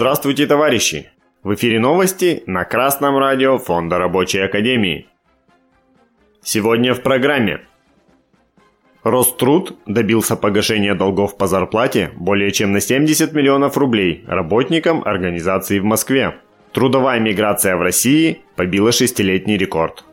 Здравствуйте, товарищи! В эфире новости на Красном радио Фонда Рабочей Академии. Сегодня в программе. Роструд добился погашения долгов по зарплате более чем на 70 миллионов рублей работникам организации в Москве. Трудовая миграция в России побила шестилетний рекорд.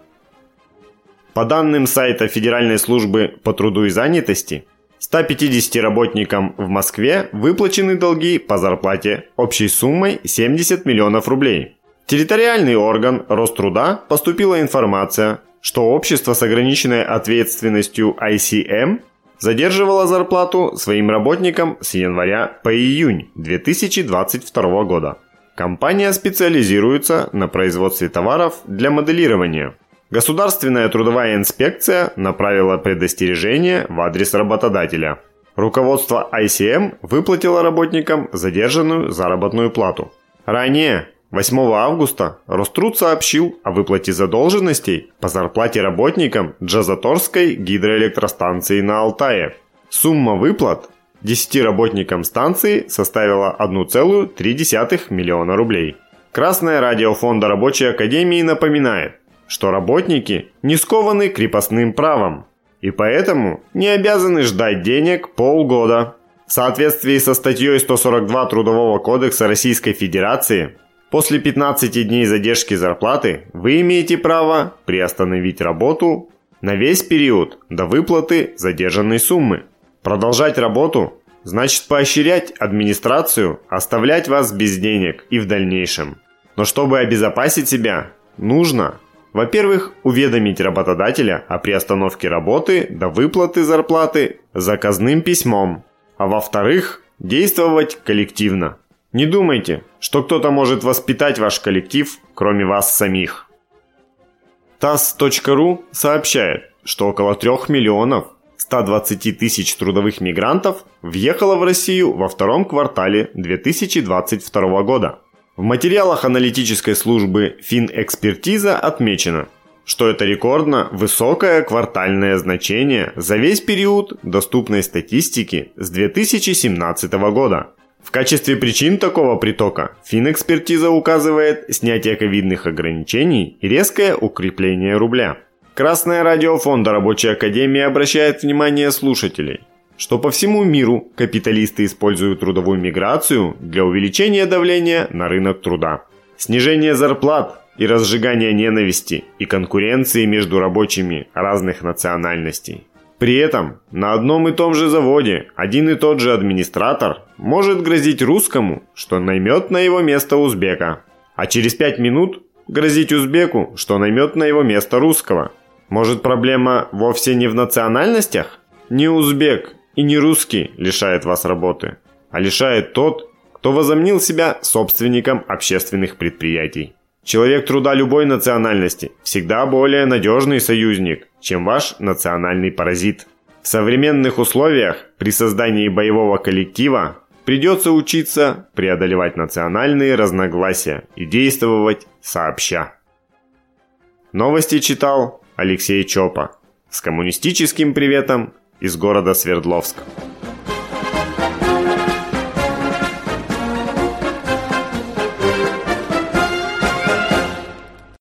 По данным сайта Федеральной службы по труду и занятости, 150 работникам в Москве выплачены долги по зарплате общей суммой 70 миллионов рублей. Территориальный орган Роструда поступила информация, что общество с ограниченной ответственностью ICM задерживало зарплату своим работникам с января по июнь 2022 года. Компания специализируется на производстве товаров для моделирования – Государственная трудовая инспекция направила предостережение в адрес работодателя. Руководство ICM выплатило работникам задержанную заработную плату. Ранее, 8 августа, Роструд сообщил о выплате задолженностей по зарплате работникам Джазаторской гидроэлектростанции на Алтае. Сумма выплат 10 работникам станции составила 1,3 миллиона рублей. Красное радио Фонда Рабочей Академии напоминает, что работники не скованы крепостным правом и поэтому не обязаны ждать денег полгода. В соответствии со статьей 142 Трудового кодекса Российской Федерации, после 15 дней задержки зарплаты вы имеете право приостановить работу на весь период до выплаты задержанной суммы. Продолжать работу значит поощрять администрацию оставлять вас без денег и в дальнейшем. Но чтобы обезопасить себя, нужно во-первых, уведомить работодателя о приостановке работы до выплаты зарплаты заказным письмом. А во-вторых, действовать коллективно. Не думайте, что кто-то может воспитать ваш коллектив, кроме вас самих. ТАСС.ру сообщает, что около 3 миллионов 120 тысяч трудовых мигрантов въехало в Россию во втором квартале 2022 года. В материалах аналитической службы Финэкспертиза отмечено, что это рекордно высокое квартальное значение за весь период доступной статистики с 2017 года. В качестве причин такого притока Финэкспертиза указывает снятие ковидных ограничений и резкое укрепление рубля. Красное радио Фонда Рабочей Академии обращает внимание слушателей – что по всему миру капиталисты используют трудовую миграцию для увеличения давления на рынок труда. Снижение зарплат и разжигание ненависти и конкуренции между рабочими разных национальностей. При этом на одном и том же заводе один и тот же администратор может грозить русскому, что наймет на его место узбека, а через пять минут грозить узбеку, что наймет на его место русского. Может проблема вовсе не в национальностях? Не узбек, и не русский лишает вас работы, а лишает тот, кто возомнил себя собственником общественных предприятий. Человек труда любой национальности всегда более надежный союзник, чем ваш национальный паразит. В современных условиях при создании боевого коллектива придется учиться преодолевать национальные разногласия и действовать сообща. Новости читал Алексей Чопа. С коммунистическим приветом из города Свердловска.